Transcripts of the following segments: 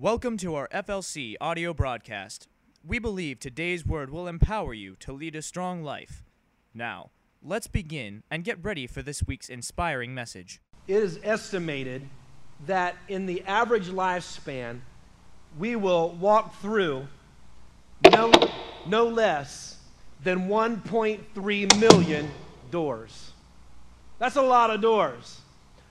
Welcome to our FLC audio broadcast. We believe today's word will empower you to lead a strong life. Now, let's begin and get ready for this week's inspiring message. It is estimated that in the average lifespan, we will walk through no, no less than 1.3 million doors. That's a lot of doors.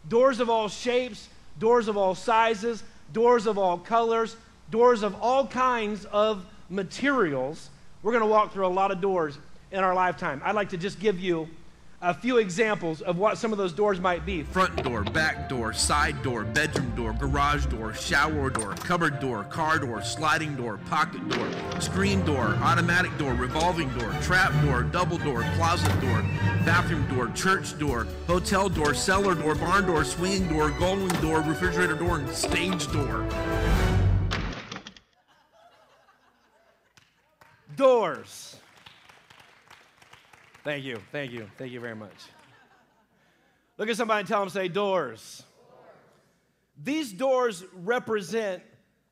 Doors of all shapes, doors of all sizes, doors of all colors, doors of all kinds of materials. We're going to walk through a lot of doors in our lifetime. I'd like to just give you a few examples of what some of those doors might be. Front door, back door, side door, bedroom door, garage door, shower door, cupboard door, car door, sliding door, pocket door, screen door, automatic door, revolving door, trap door, double door, closet door, bathroom door, church door, hotel door, cellar door, barn door, swinging door, gullwing door, refrigerator door, and stage door. Doors. Thank you, thank you, thank you very much. Look at somebody and tell them, say, doors. These doors represent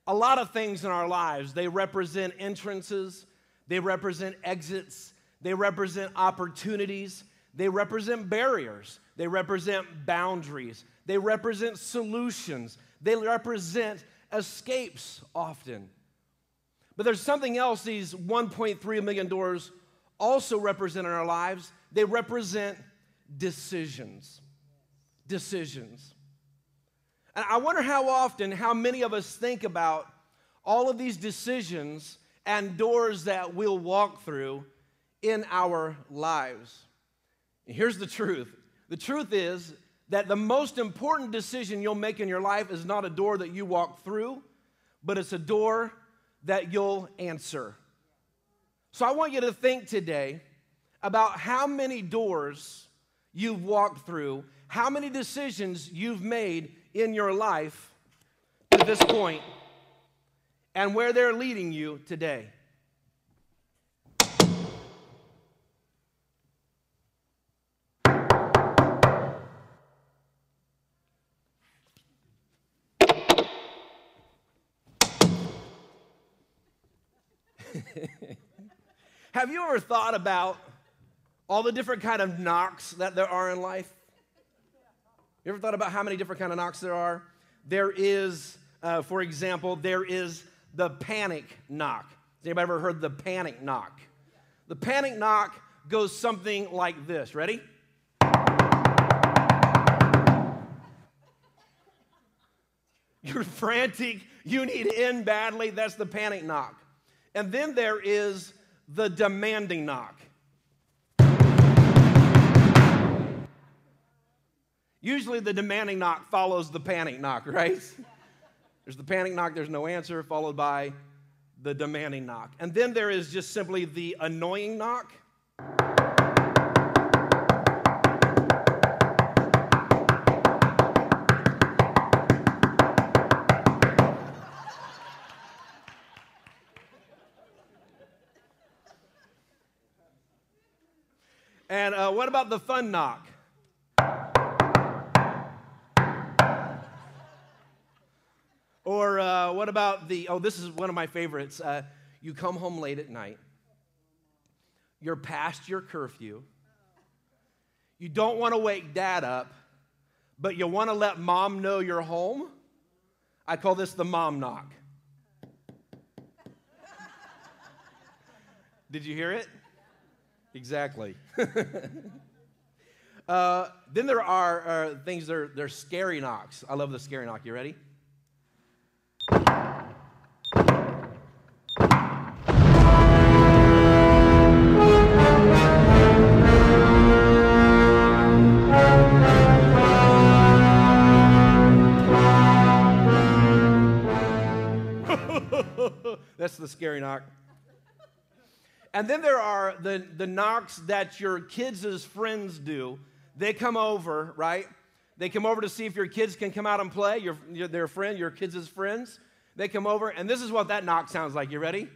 a lot of things in our lives. They represent entrances, they represent exits, they represent opportunities, they represent barriers, they represent boundaries, they represent solutions, they represent escapes often. But there's something else these 1.3 million doors also represent in our lives. They represent decisions. Decisions. And I wonder how often, how many of us think about all of these decisions and doors that we'll walk through in our lives. And here's the truth the truth is that the most important decision you'll make in your life is not a door that you walk through, but it's a door that you'll answer. So I want you to think today about how many doors you've walked through, how many decisions you've made in your life to this point, and where they're leading you today. Have you ever thought about all the different kind of knocks that there are in life? You ever thought about how many different kind of knocks there are? There is, uh, for example, there is the panic knock. Has anybody ever heard the panic knock? The panic knock goes something like this. Ready? You're frantic. You need in badly. That's the panic knock. And then there is the demanding knock. Usually the demanding knock follows the panic knock, right? There's the panic knock, there's no answer, followed by the demanding knock. And then there is just simply the annoying knock. And uh, what about the fun knock? Or uh, what about the, oh, this is one of my favorites. Uh, you come home late at night, you're past your curfew, you don't want to wake dad up, but you want to let mom know you're home. I call this the mom knock. Did you hear it? Exactly. uh, then there are uh, things that are they're scary knocks. I love the scary knock. You ready? That's the scary knock. And then there are the, the knocks that your kids' friends do. They come over, right? They come over to see if your kids can come out and play, your, your, their friend, your kids' friends. They come over, and this is what that knock sounds like. You ready?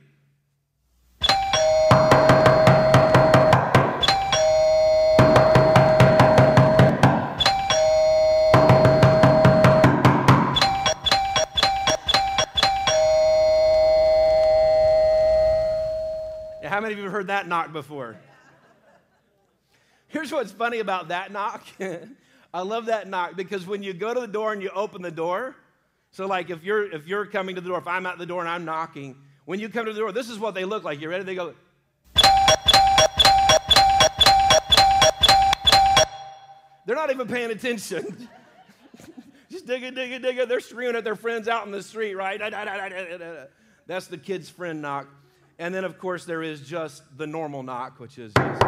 How many of you have heard that knock before? Here's what's funny about that knock. I love that knock because when you go to the door and you open the door, so like if you're if you're coming to the door, if I'm at the door and I'm knocking, when you come to the door, this is what they look like. You ready? They go. They're not even paying attention. Just dig it, dig it, dig it. They're screaming at their friends out in the street, right? That's the kid's friend knock. And then, of course, there is just the normal knock, which is just,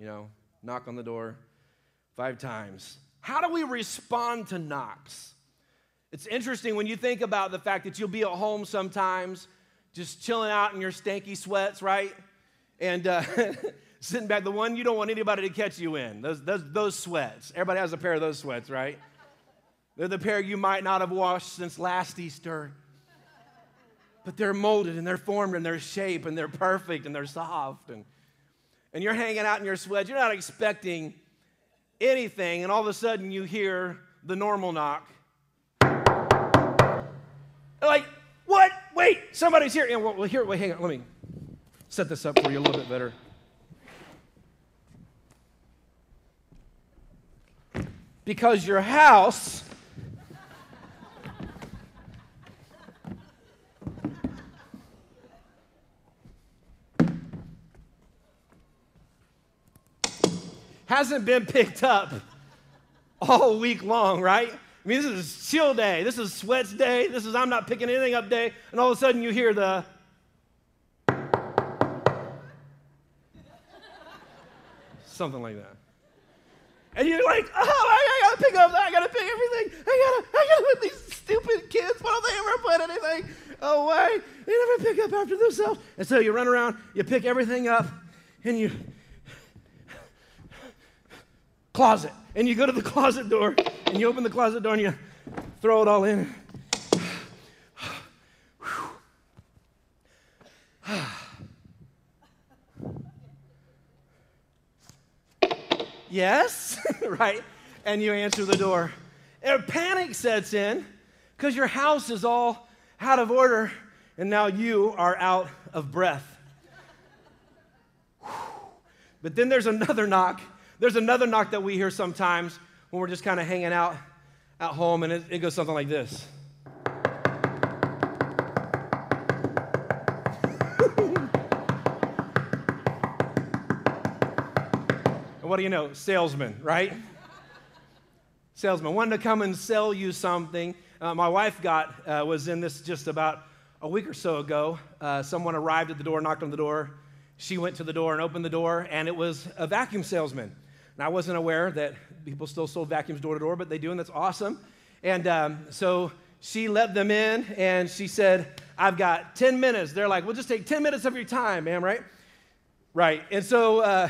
you know, knock on the door five times. How do we respond to knocks? It's interesting when you think about the fact that you'll be at home sometimes, just chilling out in your stanky sweats, right? And uh, sitting back, the one you don't want anybody to catch you in, those, those, those sweats. Everybody has a pair of those sweats, right? They're the pair you might not have washed since last Easter. But they're molded and they're formed and they're shaped and they're perfect and they're soft. And, and you're hanging out in your sweat. You're not expecting anything. And all of a sudden you hear the normal knock. Like, what? Wait, somebody's here. And well, here, wait, hang on. Let me set this up for you a little bit better. Because your house hasn't been picked up all week long, right? I mean, this is chill day. This is sweats day. This is I'm not picking anything up day. And all of a sudden you hear the. Something like that. And you're like, oh, I, gotta pick up. I gotta pick everything. I gotta, I gotta put these stupid kids. Why don't they ever put anything oh, away? They never pick up after themselves. And so you run around, you pick everything up, and you closet. And you go to the closet door and you open the closet door and you throw it all in. yes, right? And you answer the door. And panic sets in because your house is all out of order and now you are out of breath. But then there's another knock there's another knock that we hear sometimes when we're just kind of hanging out at home, and it, it goes something like this. what do you know? Salesman, right? Salesman, wanting to come and sell you something. Uh, my wife got uh, was in this just about a week or so ago. Uh, someone arrived at the door, knocked on the door. She went to the door and opened the door, and it was a vacuum salesman. And I wasn't aware that people still sold vacuums door to door, but they do, and that's awesome. And um, so she let them in, and she said, I've got 10 minutes. They're like, we'll just take 10 minutes of your time, ma'am, right? Right. And so uh,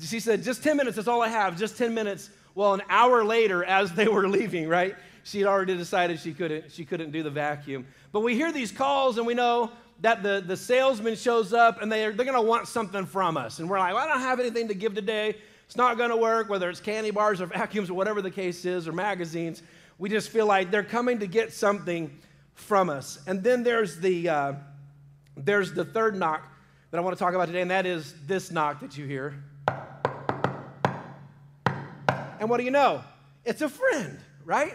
she said, just 10 minutes, that's all I have, just 10 minutes. Well, an hour later, as they were leaving, right, she had already decided she couldn't, she couldn't do the vacuum. But we hear these calls, and we know that the, the salesman shows up, and they're, they're going to want something from us. And we're like, well, I don't have anything to give today. It's not going to work, whether it's candy bars or vacuums or whatever the case is, or magazines. We just feel like they're coming to get something from us. And then there's the, uh, there's the third knock that I want to talk about today, and that is this knock that you hear. And what do you know? It's a friend, right?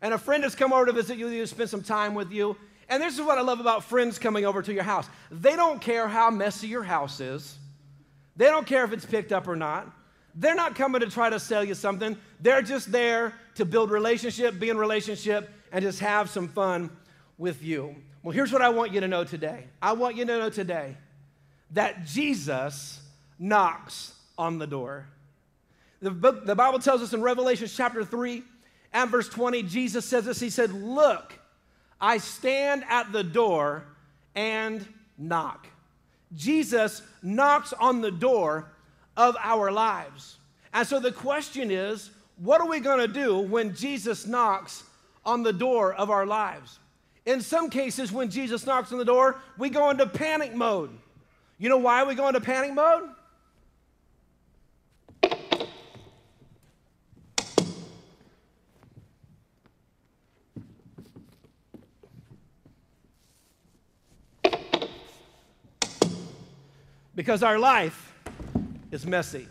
And a friend has come over to visit you, to spend some time with you. And this is what I love about friends coming over to your house. They don't care how messy your house is. They don't care if it's picked up or not. They're not coming to try to sell you something. They're just there to build relationship, be in relationship, and just have some fun with you. Well, here's what I want you to know today. I want you to know today that Jesus knocks on the door. The, book, the Bible tells us in Revelation chapter 3 and verse 20, Jesus says this He said, Look, I stand at the door and knock. Jesus knocks on the door of our lives. And so the question is what are we going to do when Jesus knocks on the door of our lives? In some cases, when Jesus knocks on the door, we go into panic mode. You know why we go into panic mode? Because our life is messy.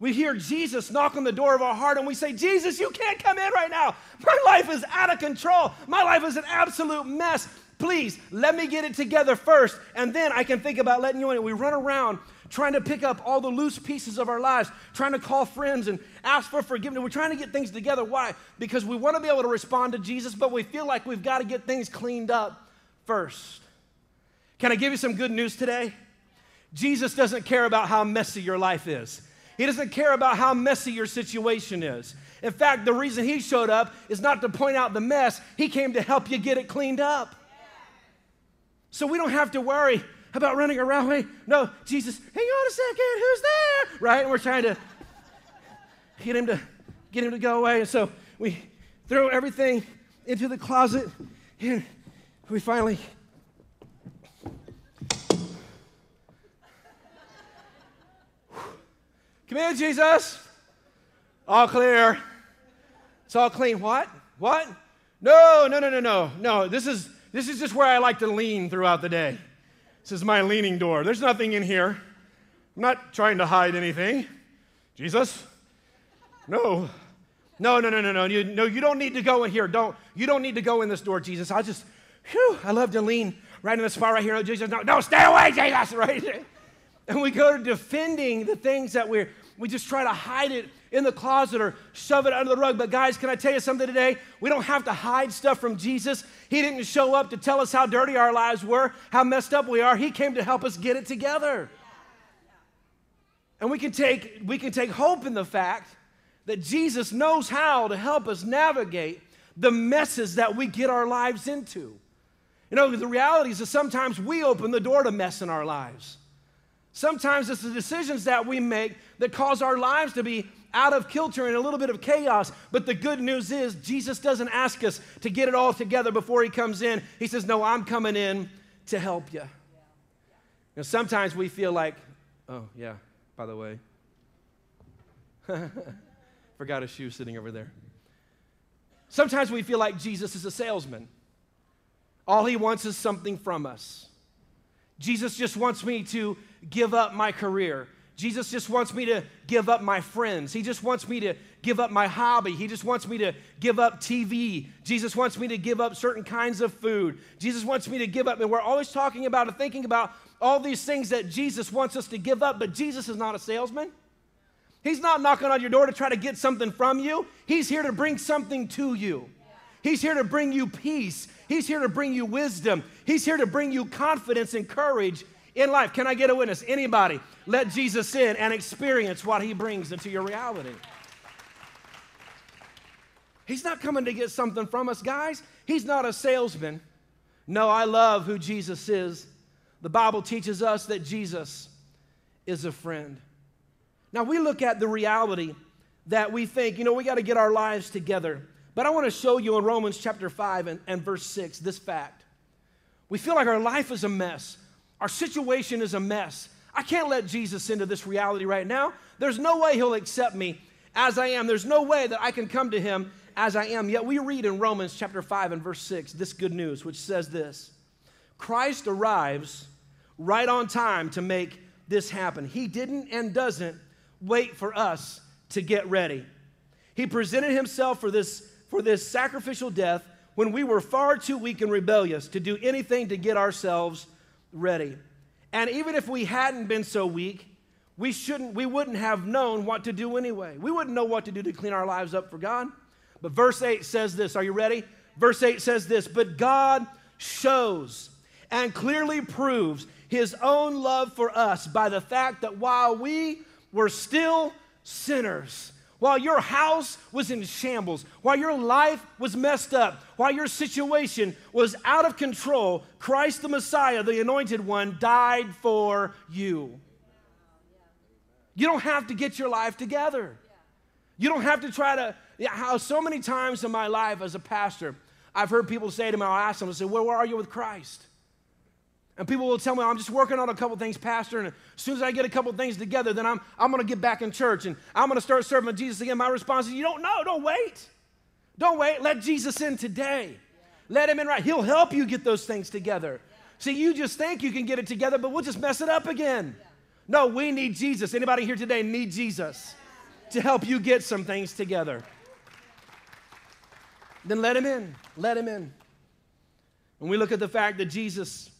We hear Jesus knock on the door of our heart and we say, Jesus, you can't come in right now. My life is out of control. My life is an absolute mess. Please let me get it together first, and then I can think about letting you in. We run around trying to pick up all the loose pieces of our lives, trying to call friends and ask for forgiveness. We're trying to get things together. Why? Because we want to be able to respond to Jesus, but we feel like we've got to get things cleaned up first. Can I give you some good news today? Jesus doesn't care about how messy your life is. He doesn't care about how messy your situation is. In fact, the reason he showed up is not to point out the mess, he came to help you get it cleaned up. So we don't have to worry about running around. Hey, no, Jesus, hang on a second, who's there? Right? And we're trying to get him to get him to go away. And so we throw everything into the closet and we finally Come in, Jesus. All clear. It's all clean. What? What? No, no, no, no, no. No, this is this is just where I like to lean throughout the day. This is my leaning door. There's nothing in here. I'm not trying to hide anything. Jesus? No. No, no, no, no, no. You, no, you don't need to go in here. Don't. You don't need to go in this door, Jesus. I just, whew, I love to lean right in the spot right here. Oh, Jesus, no, no, stay away, Jesus, right? And we go to defending the things that we're, we just try to hide it in the closet or shove it under the rug. But, guys, can I tell you something today? We don't have to hide stuff from Jesus. He didn't show up to tell us how dirty our lives were, how messed up we are. He came to help us get it together. And we can take, we can take hope in the fact that Jesus knows how to help us navigate the messes that we get our lives into. You know, the reality is that sometimes we open the door to mess in our lives. Sometimes it's the decisions that we make that cause our lives to be out of kilter and a little bit of chaos. But the good news is, Jesus doesn't ask us to get it all together before He comes in. He says, No, I'm coming in to help you. Know, sometimes we feel like, oh, yeah, by the way, forgot a shoe sitting over there. Sometimes we feel like Jesus is a salesman. All he wants is something from us. Jesus just wants me to give up my career. Jesus just wants me to give up my friends. He just wants me to give up my hobby. He just wants me to give up TV. Jesus wants me to give up certain kinds of food. Jesus wants me to give up. And we're always talking about and thinking about all these things that Jesus wants us to give up, but Jesus is not a salesman. He's not knocking on your door to try to get something from you. He's here to bring something to you. He's here to bring you peace. He's here to bring you wisdom. He's here to bring you confidence and courage in life. Can I get a witness? Anybody, let Jesus in and experience what he brings into your reality. He's not coming to get something from us, guys. He's not a salesman. No, I love who Jesus is. The Bible teaches us that Jesus is a friend. Now, we look at the reality that we think, you know, we got to get our lives together. But I want to show you in Romans chapter 5 and, and verse 6 this fact. We feel like our life is a mess. Our situation is a mess. I can't let Jesus into this reality right now. There's no way he'll accept me as I am. There's no way that I can come to him as I am. Yet we read in Romans chapter 5 and verse 6 this good news, which says this Christ arrives right on time to make this happen. He didn't and doesn't wait for us to get ready. He presented himself for this, for this sacrificial death when we were far too weak and rebellious to do anything to get ourselves ready. And even if we hadn't been so weak, we shouldn't we wouldn't have known what to do anyway. We wouldn't know what to do to clean our lives up for God. But verse 8 says this. Are you ready? Verse 8 says this, but God shows and clearly proves his own love for us by the fact that while we were still sinners, while your house was in shambles, while your life was messed up, while your situation was out of control, Christ the Messiah, the anointed one, died for you. You don't have to get your life together. You don't have to try to. How so many times in my life as a pastor, I've heard people say to me, I'll ask them, I say, well, where are you with Christ? And people will tell me, I'm just working on a couple things, Pastor, and as soon as I get a couple things together, then I'm, I'm going to get back in church and I'm going to start serving Jesus again. My response is, You don't know, don't wait. Don't wait. Let Jesus in today. Let him in right. He'll help you get those things together. See, you just think you can get it together, but we'll just mess it up again. No, we need Jesus. Anybody here today need Jesus to help you get some things together? Then let him in. Let him in. When we look at the fact that Jesus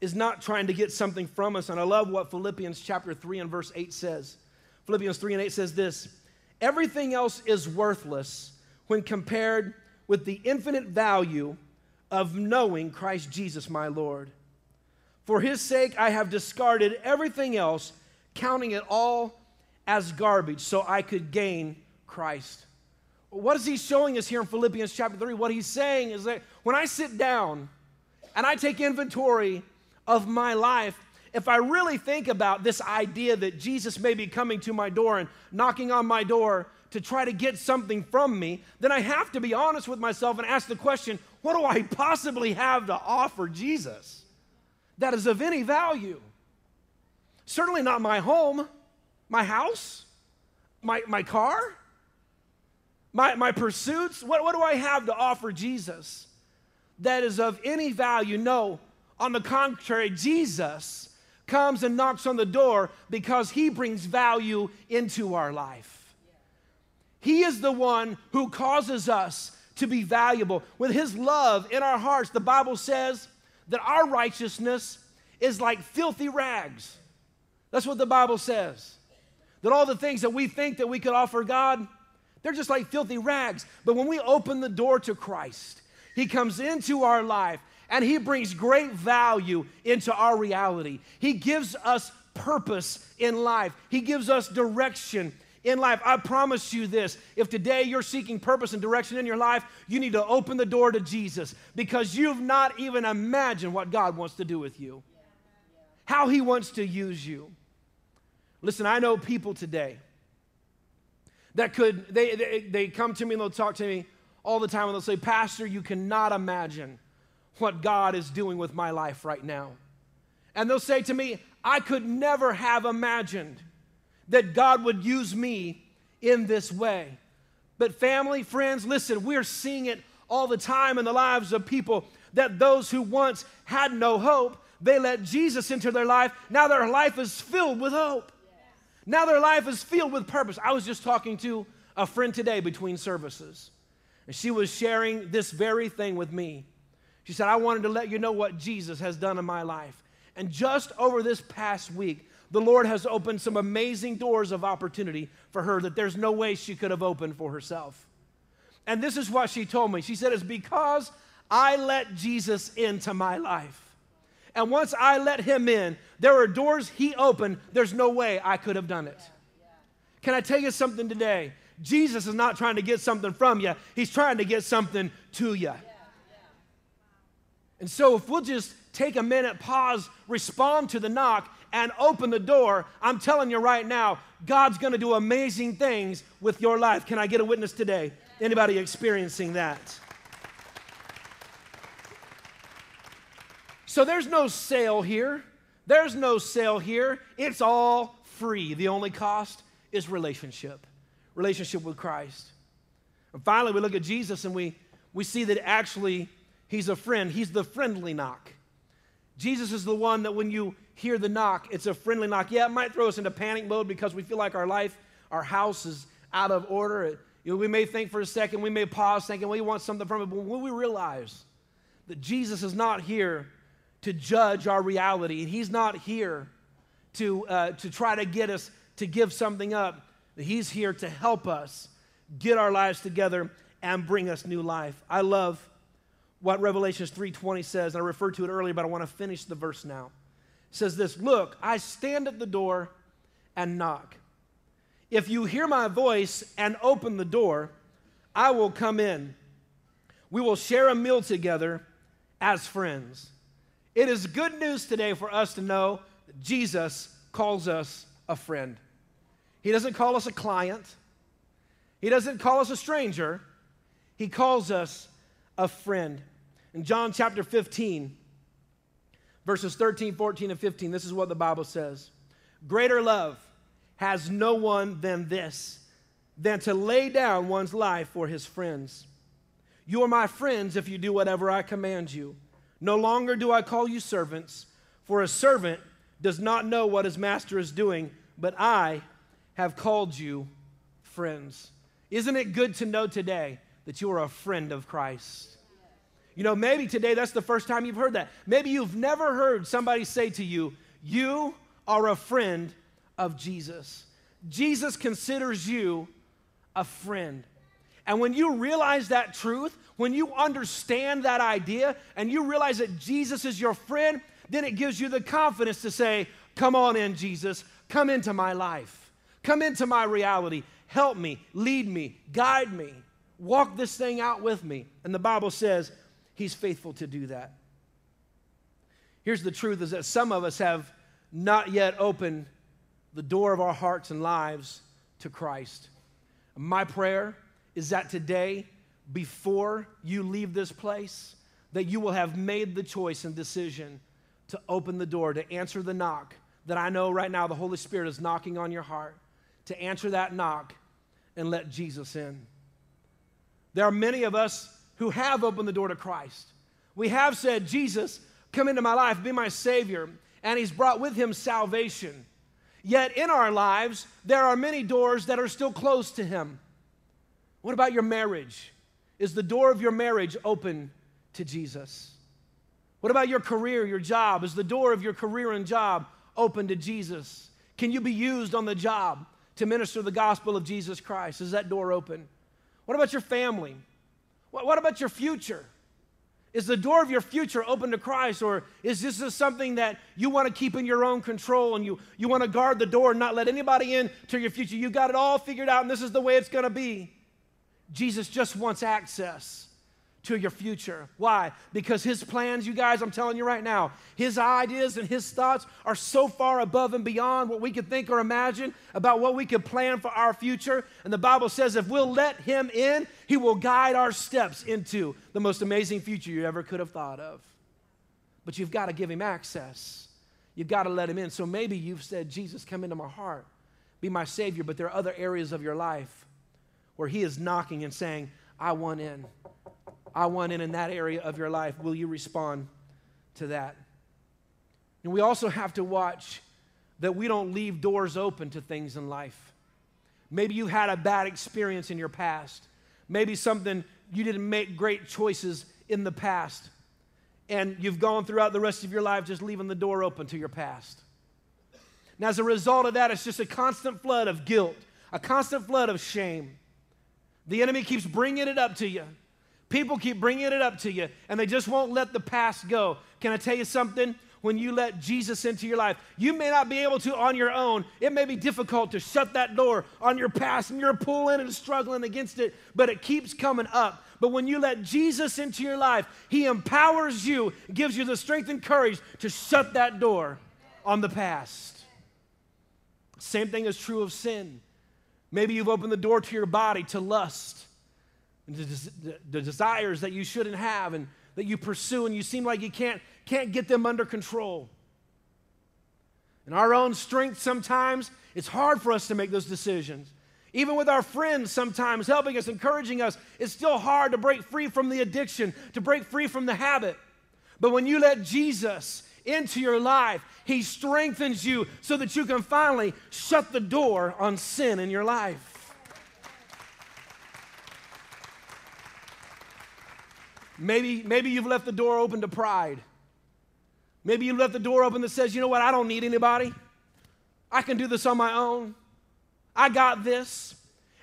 is not trying to get something from us, and I love what Philippians chapter 3 and verse 8 says. Philippians 3 and 8 says this Everything else is worthless when compared with the infinite value of knowing Christ Jesus my Lord. For his sake, I have discarded everything else, counting it all as garbage, so I could gain Christ. What is he showing us here in Philippians chapter 3? What he's saying is that when I sit down and I take inventory of my life, if I really think about this idea that Jesus may be coming to my door and knocking on my door to try to get something from me, then I have to be honest with myself and ask the question what do I possibly have to offer Jesus that is of any value? Certainly not my home, my house, my, my car, my, my pursuits. What, what do I have to offer Jesus that is of any value? No. On the contrary, Jesus comes and knocks on the door because he brings value into our life. He is the one who causes us to be valuable. With his love in our hearts, the Bible says that our righteousness is like filthy rags. That's what the Bible says. That all the things that we think that we could offer God, they're just like filthy rags. But when we open the door to Christ, he comes into our life and He brings great value into our reality. He gives us purpose in life, He gives us direction in life. I promise you this if today you're seeking purpose and direction in your life, you need to open the door to Jesus because you've not even imagined what God wants to do with you, how He wants to use you. Listen, I know people today that could, they, they, they come to me and they'll talk to me all the time and they'll say, Pastor, you cannot imagine what God is doing with my life right now. And they'll say to me, I could never have imagined that God would use me in this way. But, family, friends, listen, we're seeing it all the time in the lives of people that those who once had no hope, they let Jesus into their life. Now their life is filled with hope. Now their life is filled with purpose. I was just talking to a friend today between services, and she was sharing this very thing with me. She said, I wanted to let you know what Jesus has done in my life. And just over this past week, the Lord has opened some amazing doors of opportunity for her that there's no way she could have opened for herself. And this is what she told me. She said, It's because I let Jesus into my life. And once I let him in, there are doors he opened, there's no way I could have done it. Can I tell you something today? Jesus is not trying to get something from you, he's trying to get something to you. And so, if we'll just take a minute, pause, respond to the knock, and open the door, I'm telling you right now, God's gonna do amazing things with your life. Can I get a witness today? Anybody experiencing that? So, there's no sale here. There's no sale here. It's all free. The only cost is relationship, relationship with Christ. And finally, we look at Jesus and we, we see that actually He's a friend. He's the friendly knock. Jesus is the one that when you hear the knock, it's a friendly knock. Yeah, it might throw us into panic mode because we feel like our life, our house is out of order. You know, we may think for a second, we may pause thinking, we want something from it. But when we realize that Jesus is not here to judge our reality, and He's not here to, uh, to try to get us to give something up, He's here to help us get our lives together and bring us new life. I love what Revelations 3:20 says. And I referred to it earlier, but I want to finish the verse now. It says this, "Look, I stand at the door and knock. If you hear my voice and open the door, I will come in. We will share a meal together as friends." It is good news today for us to know that Jesus calls us a friend. He doesn't call us a client. He doesn't call us a stranger. He calls us a friend. In John chapter 15, verses 13, 14, and 15, this is what the Bible says Greater love has no one than this, than to lay down one's life for his friends. You are my friends if you do whatever I command you. No longer do I call you servants, for a servant does not know what his master is doing, but I have called you friends. Isn't it good to know today that you are a friend of Christ? You know, maybe today that's the first time you've heard that. Maybe you've never heard somebody say to you, You are a friend of Jesus. Jesus considers you a friend. And when you realize that truth, when you understand that idea and you realize that Jesus is your friend, then it gives you the confidence to say, Come on in, Jesus. Come into my life. Come into my reality. Help me, lead me, guide me, walk this thing out with me. And the Bible says he's faithful to do that. Here's the truth is that some of us have not yet opened the door of our hearts and lives to Christ. My prayer is that today, before you leave this place, that you will have made the choice and decision to open the door, to answer the knock that I know right now the Holy Spirit is knocking on your heart, to answer that knock and let Jesus in. There are many of us who have opened the door to Christ. We have said, Jesus, come into my life, be my Savior, and He's brought with Him salvation. Yet in our lives, there are many doors that are still closed to Him. What about your marriage? Is the door of your marriage open to Jesus? What about your career, your job? Is the door of your career and job open to Jesus? Can you be used on the job to minister the gospel of Jesus Christ? Is that door open? What about your family? What, about your future? Is the door of your future open to Christ, or is this just something that you want to keep in your own control and you, you want to guard the door and not let anybody in to your future? You got it all figured out, and this is the way it's going to be. Jesus just wants access to your future. Why? Because his plans, you guys, I'm telling you right now, his ideas and his thoughts are so far above and beyond what we could think or imagine about what we could plan for our future. And the Bible says if we'll let him in, he will guide our steps into the most amazing future you ever could have thought of. But you've got to give him access. You've got to let him in. So maybe you've said, Jesus, come into my heart, be my Savior, but there are other areas of your life where he is knocking and saying, I want in. I want in in that area of your life. Will you respond to that? And we also have to watch that we don't leave doors open to things in life. Maybe you had a bad experience in your past. Maybe something you didn't make great choices in the past. And you've gone throughout the rest of your life just leaving the door open to your past. And as a result of that, it's just a constant flood of guilt, a constant flood of shame. The enemy keeps bringing it up to you. People keep bringing it up to you and they just won't let the past go. Can I tell you something? When you let Jesus into your life, you may not be able to on your own. It may be difficult to shut that door on your past and you're pulling and struggling against it, but it keeps coming up. But when you let Jesus into your life, He empowers you, gives you the strength and courage to shut that door on the past. Same thing is true of sin. Maybe you've opened the door to your body to lust the, the desires that you shouldn't have and that you pursue and you seem like you can't, can't get them under control. In our own strength, sometimes it's hard for us to make those decisions. Even with our friends, sometimes helping us, encouraging us, it's still hard to break free from the addiction, to break free from the habit. But when you let Jesus into your life, He strengthens you so that you can finally shut the door on sin in your life. Maybe, maybe you've left the door open to pride. Maybe you left the door open that says, you know what, I don't need anybody. I can do this on my own. I got this.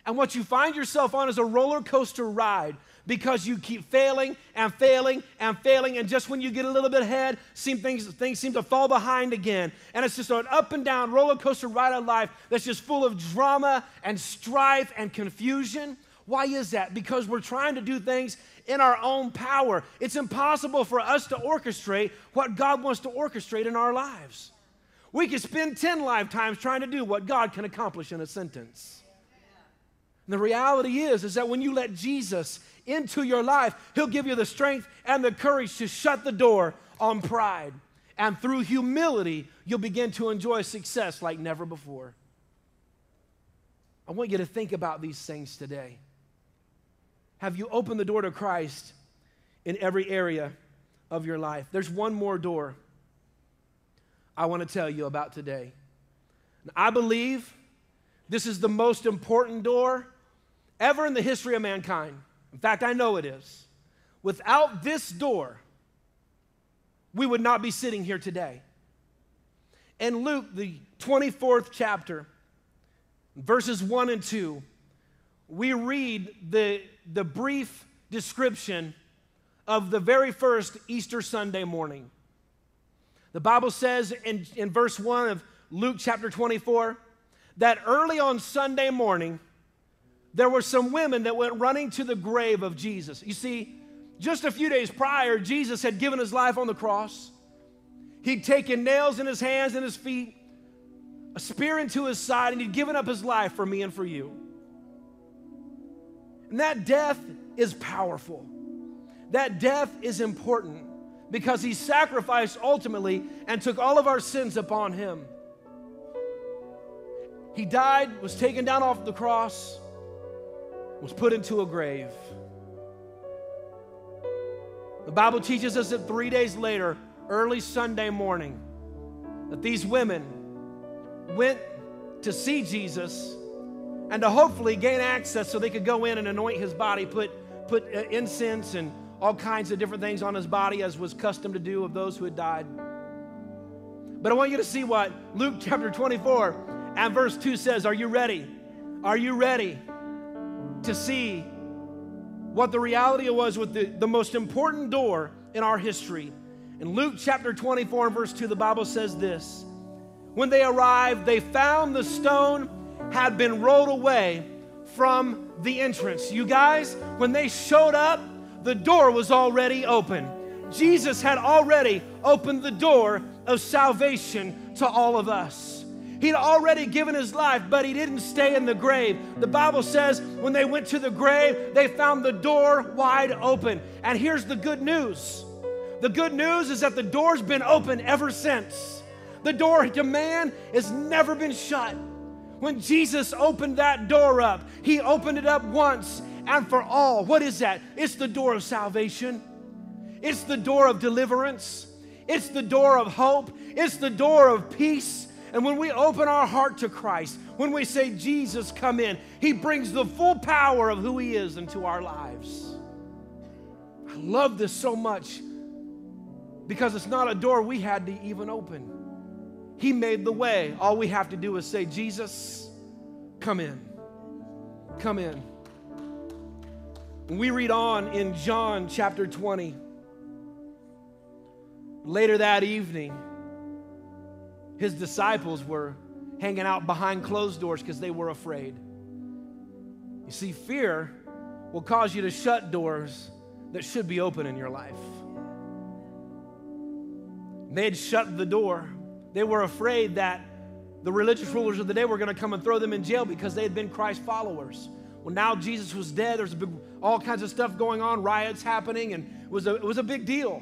And what you find yourself on is a roller coaster ride because you keep failing and failing and failing. And just when you get a little bit ahead, seem things, things seem to fall behind again. And it's just an up and down roller coaster ride of life that's just full of drama and strife and confusion. Why is that? Because we're trying to do things in our own power. It's impossible for us to orchestrate what God wants to orchestrate in our lives. We could spend 10 lifetimes trying to do what God can accomplish in a sentence. And the reality is is that when you let Jesus into your life, he'll give you the strength and the courage to shut the door on pride. And through humility, you'll begin to enjoy success like never before. I want you to think about these things today. Have you opened the door to Christ in every area of your life. There's one more door I want to tell you about today. I believe this is the most important door ever in the history of mankind. In fact, I know it is. Without this door, we would not be sitting here today. In Luke, the 24th chapter, verses 1 and 2, we read the, the brief description of the very first Easter Sunday morning. The Bible says in, in verse 1 of Luke chapter 24 that early on Sunday morning, there were some women that went running to the grave of Jesus. You see, just a few days prior, Jesus had given his life on the cross. He'd taken nails in his hands and his feet, a spear into his side, and he'd given up his life for me and for you. And that death is powerful. That death is important because he sacrificed ultimately and took all of our sins upon him. He died, was taken down off the cross, was put into a grave. The Bible teaches us that three days later, early Sunday morning, that these women went to see Jesus and to hopefully gain access so they could go in and anoint his body, put, put uh, incense and all kinds of different things on his body, as was custom to do of those who had died. But I want you to see what Luke chapter 24 and verse 2 says, Are you ready? Are you ready to see what the reality was with the, the most important door in our history? In Luke chapter 24 and verse 2, the Bible says this When they arrived, they found the stone had been rolled away from the entrance. You guys, when they showed up, the door was already open. Jesus had already opened the door of salvation to all of us. He'd already given his life, but he didn't stay in the grave. The Bible says when they went to the grave, they found the door wide open. And here's the good news the good news is that the door's been open ever since. The door to man has never been shut. When Jesus opened that door up, he opened it up once and for all. What is that? It's the door of salvation, it's the door of deliverance, it's the door of hope, it's the door of peace. And when we open our heart to Christ, when we say, Jesus, come in, He brings the full power of who He is into our lives. I love this so much because it's not a door we had to even open. He made the way. All we have to do is say, Jesus, come in. Come in. we read on in John chapter 20, later that evening, his disciples were hanging out behind closed doors because they were afraid. You see, fear will cause you to shut doors that should be open in your life. They had shut the door. They were afraid that the religious rulers of the day were going to come and throw them in jail because they had been Christ followers. Well, now Jesus was dead. There's big, all kinds of stuff going on, riots happening, and it was a, it was a big deal.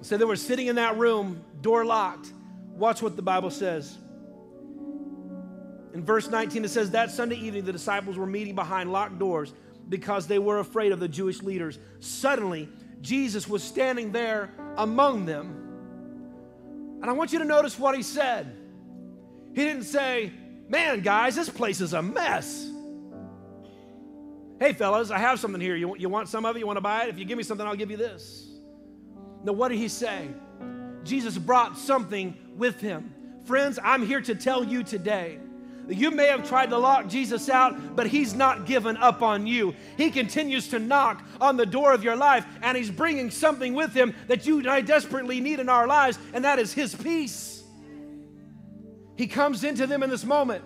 So they were sitting in that room, door locked. Watch what the Bible says. In verse 19, it says, That Sunday evening, the disciples were meeting behind locked doors because they were afraid of the Jewish leaders. Suddenly, Jesus was standing there among them. And I want you to notice what he said. He didn't say, Man, guys, this place is a mess. Hey, fellas, I have something here. You, you want some of it? You want to buy it? If you give me something, I'll give you this. Now, what did he say? Jesus brought something with him. Friends, I'm here to tell you today. You may have tried to lock Jesus out, but he's not given up on you. He continues to knock on the door of your life, and he's bringing something with him that you and I desperately need in our lives, and that is his peace. He comes into them in this moment,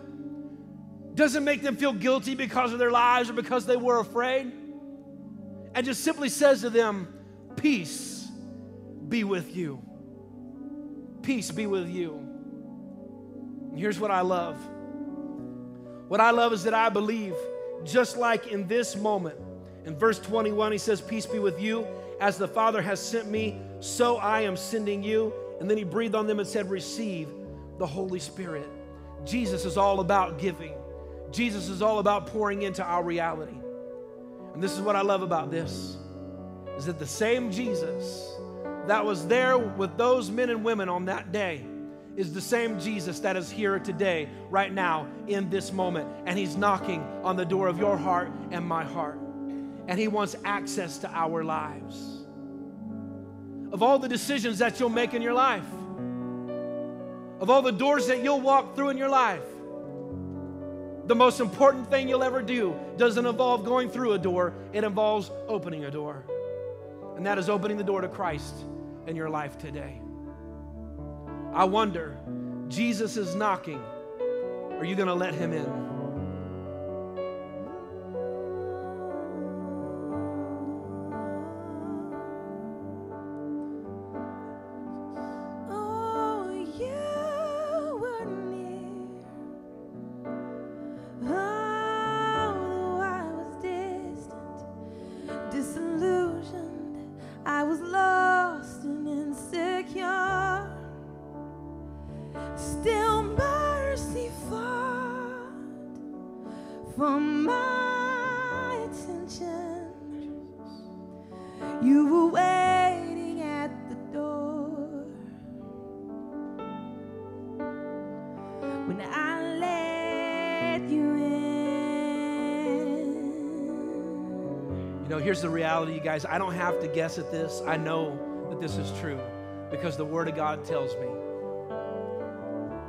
doesn't make them feel guilty because of their lives or because they were afraid, and just simply says to them, Peace be with you. Peace be with you. And here's what I love. What I love is that I believe, just like in this moment, in verse 21, he says, Peace be with you. As the Father has sent me, so I am sending you. And then he breathed on them and said, Receive the Holy Spirit. Jesus is all about giving, Jesus is all about pouring into our reality. And this is what I love about this is that the same Jesus that was there with those men and women on that day is the same Jesus that is here today, right now, in this moment. And He's knocking on the door of your heart and my heart. And He wants access to our lives. Of all the decisions that you'll make in your life, of all the doors that you'll walk through in your life, the most important thing you'll ever do doesn't involve going through a door, it involves opening a door. And that is opening the door to Christ in your life today. I wonder, Jesus is knocking. Are you going to let him in? Here's the reality, you guys. I don't have to guess at this. I know that this is true because the Word of God tells me.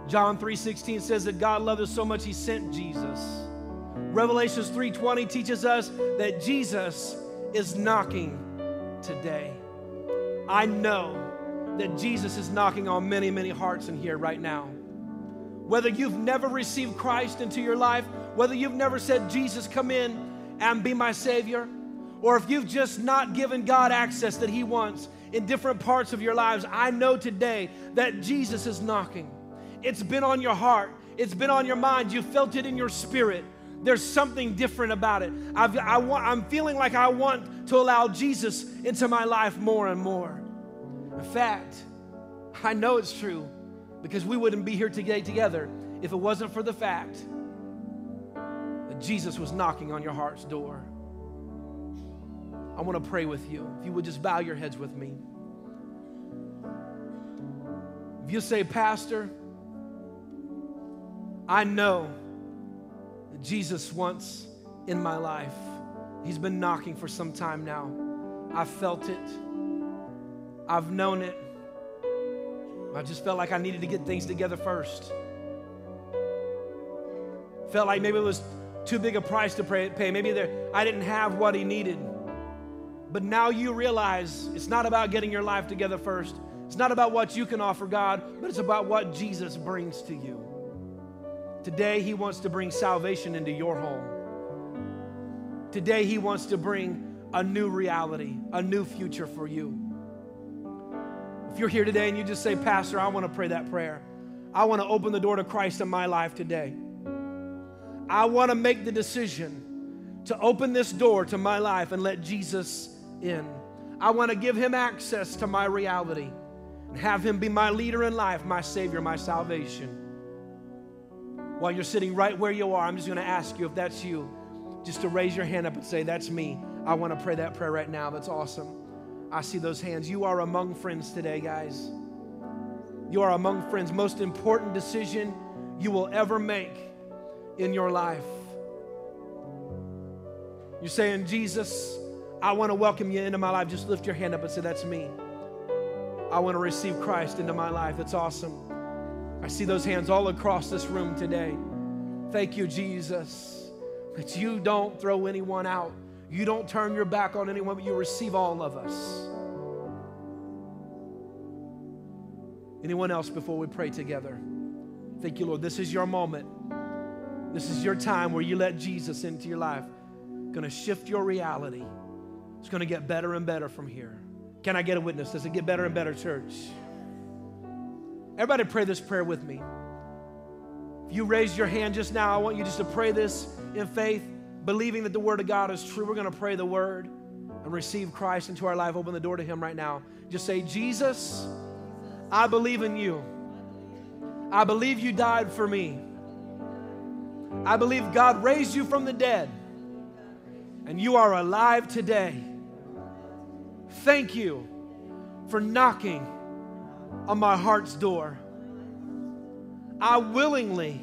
John 3:16 says that God loved us so much he sent Jesus. Revelations 3:20 teaches us that Jesus is knocking today. I know that Jesus is knocking on many, many hearts in here right now. Whether you've never received Christ into your life, whether you've never said, Jesus, come in and be my Savior, or if you've just not given God access that He wants in different parts of your lives, I know today that Jesus is knocking. It's been on your heart, it's been on your mind, you felt it in your spirit. There's something different about it. I've, I want, I'm feeling like I want to allow Jesus into my life more and more. In fact, I know it's true because we wouldn't be here today together if it wasn't for the fact that Jesus was knocking on your heart's door. I want to pray with you. If you would just bow your heads with me. If you say, Pastor, I know Jesus wants in my life. He's been knocking for some time now. I've felt it, I've known it. I just felt like I needed to get things together first. Felt like maybe it was too big a price to pay. Maybe there, I didn't have what he needed. But now you realize it's not about getting your life together first. It's not about what you can offer God, but it's about what Jesus brings to you. Today, He wants to bring salvation into your home. Today, He wants to bring a new reality, a new future for you. If you're here today and you just say, Pastor, I want to pray that prayer, I want to open the door to Christ in my life today. I want to make the decision to open this door to my life and let Jesus in. I want to give him access to my reality and have him be my leader in life, my Savior, my salvation. While you're sitting right where you are, I'm just going to ask you if that's you, just to raise your hand up and say, That's me. I want to pray that prayer right now. That's awesome. I see those hands. You are among friends today, guys. You are among friends. Most important decision you will ever make in your life. You're saying, Jesus, I want to welcome you into my life. Just lift your hand up and say, That's me. I want to receive Christ into my life. That's awesome. I see those hands all across this room today. Thank you, Jesus, that you don't throw anyone out. You don't turn your back on anyone, but you receive all of us. Anyone else before we pray together? Thank you, Lord. This is your moment. This is your time where you let Jesus into your life. Going to shift your reality. It's going to get better and better from here. Can I get a witness? Does it get better and better, church? Everybody pray this prayer with me. If you raised your hand just now, I want you just to pray this in faith, believing that the Word of God is true. We're going to pray the Word and receive Christ into our life. Open the door to Him right now. Just say, Jesus, I believe in you. I believe you died for me. I believe God raised you from the dead, and you are alive today. Thank you for knocking on my heart's door. I willingly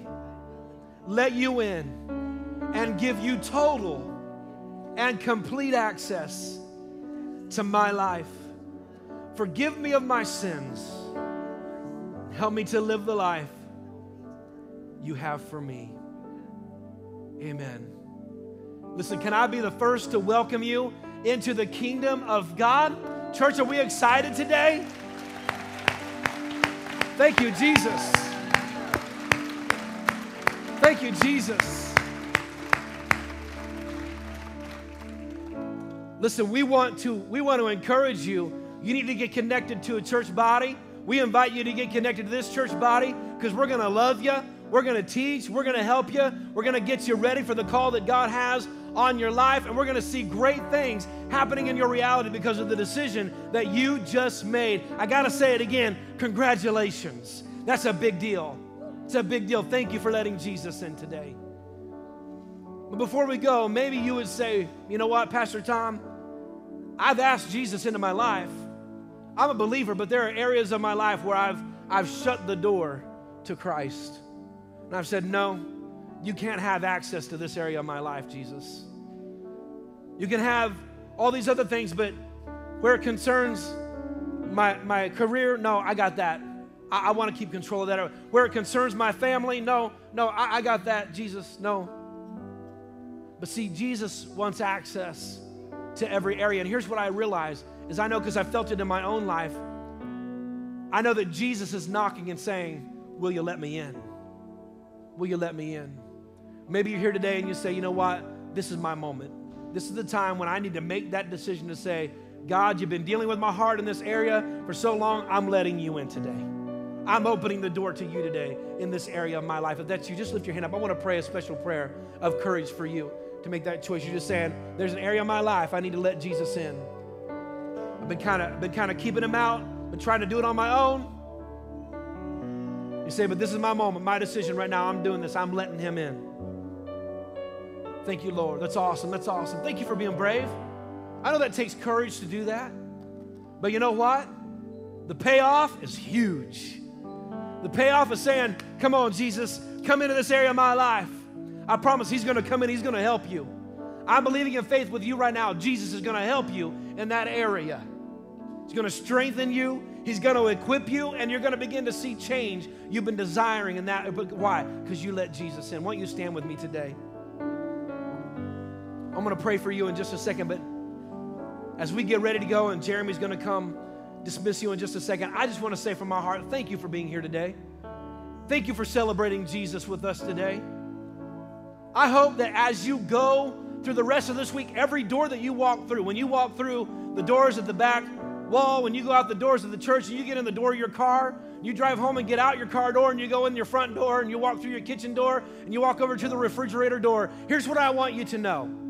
let you in and give you total and complete access to my life. Forgive me of my sins. Help me to live the life you have for me. Amen. Listen, can I be the first to welcome you into the kingdom of God? Church, are we excited today? Thank you, Jesus. Thank you, Jesus. Listen, we want to we want to encourage you. You need to get connected to a church body. We invite you to get connected to this church body because we're going to love you. We're going to teach. We're going to help you. We're going to get you ready for the call that God has on your life. And we're going to see great things happening in your reality because of the decision that you just made. I got to say it again congratulations. That's a big deal. It's a big deal. Thank you for letting Jesus in today. But before we go, maybe you would say, you know what, Pastor Tom? I've asked Jesus into my life. I'm a believer, but there are areas of my life where I've, I've shut the door to Christ. And I've said, no, you can't have access to this area of my life, Jesus. You can have all these other things, but where it concerns my, my career, no, I got that. I, I want to keep control of that. Where it concerns my family, no, no, I, I got that, Jesus, no. But see, Jesus wants access to every area. And here's what I realize is I know because I felt it in my own life. I know that Jesus is knocking and saying, Will you let me in? Will you let me in? Maybe you're here today and you say, you know what? This is my moment. This is the time when I need to make that decision to say, God, you've been dealing with my heart in this area for so long, I'm letting you in today. I'm opening the door to you today in this area of my life. If that's you, just lift your hand up. I want to pray a special prayer of courage for you to make that choice. You're just saying, there's an area of my life I need to let Jesus in. I've been kind of been kind of keeping him out, been trying to do it on my own. You say, but this is my moment, my decision right now. I'm doing this. I'm letting him in. Thank you, Lord. That's awesome. That's awesome. Thank you for being brave. I know that takes courage to do that. But you know what? The payoff is huge. The payoff is saying, Come on, Jesus, come into this area of my life. I promise He's going to come in, He's going to help you. I'm believing in faith with you right now. Jesus is going to help you in that area. He's going to strengthen you. He's going to equip you, and you're going to begin to see change you've been desiring in that. Why? Because you let Jesus in. Why don't you stand with me today? I'm going to pray for you in just a second, but as we get ready to go, and Jeremy's going to come dismiss you in just a second, I just want to say from my heart, thank you for being here today. Thank you for celebrating Jesus with us today. I hope that as you go through the rest of this week, every door that you walk through, when you walk through the doors at the back wall, when you go out the doors of the church and you get in the door of your car, you drive home and get out your car door and you go in your front door and you walk through your kitchen door and you walk over to the refrigerator door. Here's what I want you to know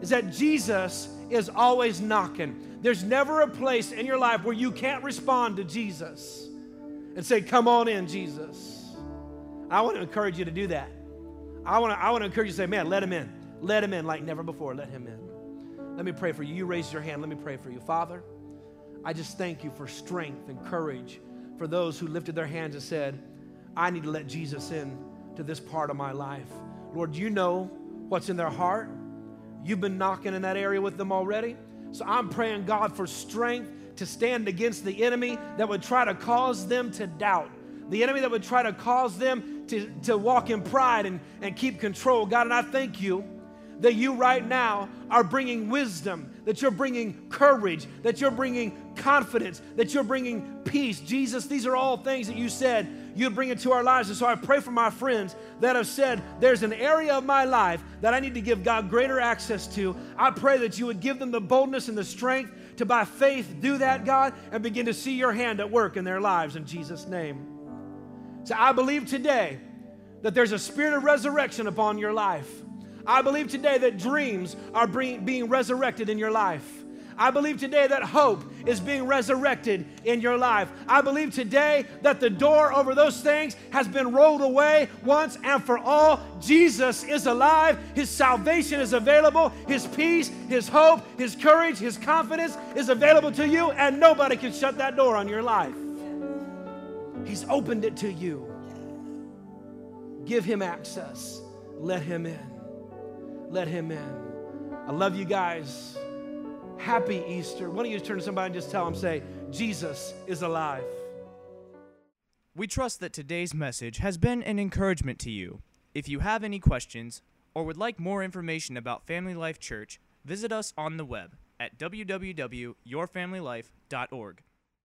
is that Jesus is always knocking. There's never a place in your life where you can't respond to Jesus and say, Come on in, Jesus. I want to encourage you to do that. I want to, I want to encourage you to say, Man, let him in. Let him in like never before. Let him in. Let me pray for you. You raise your hand. Let me pray for you. Father, I just thank you for strength and courage for those who lifted their hands and said, I need to let Jesus in to this part of my life. Lord, you know what's in their heart. You've been knocking in that area with them already. So I'm praying, God, for strength to stand against the enemy that would try to cause them to doubt, the enemy that would try to cause them to, to walk in pride and, and keep control. God, and I thank you that you right now are bringing wisdom, that you're bringing courage, that you're bringing confidence, that you're bringing peace. Jesus, these are all things that you said you'd bring it to our lives. And so I pray for my friends that have said, There's an area of my life that I need to give God greater access to. I pray that you would give them the boldness and the strength to, by faith, do that, God, and begin to see your hand at work in their lives in Jesus' name. So I believe today that there's a spirit of resurrection upon your life. I believe today that dreams are being resurrected in your life. I believe today that hope is being resurrected in your life. I believe today that the door over those things has been rolled away once and for all. Jesus is alive. His salvation is available. His peace, His hope, His courage, His confidence is available to you, and nobody can shut that door on your life. He's opened it to you. Give Him access. Let Him in. Let Him in. I love you guys. Happy Easter. Why don't you turn to somebody and just tell them, say, Jesus is alive. We trust that today's message has been an encouragement to you. If you have any questions or would like more information about Family Life Church, visit us on the web at www.yourfamilylife.org.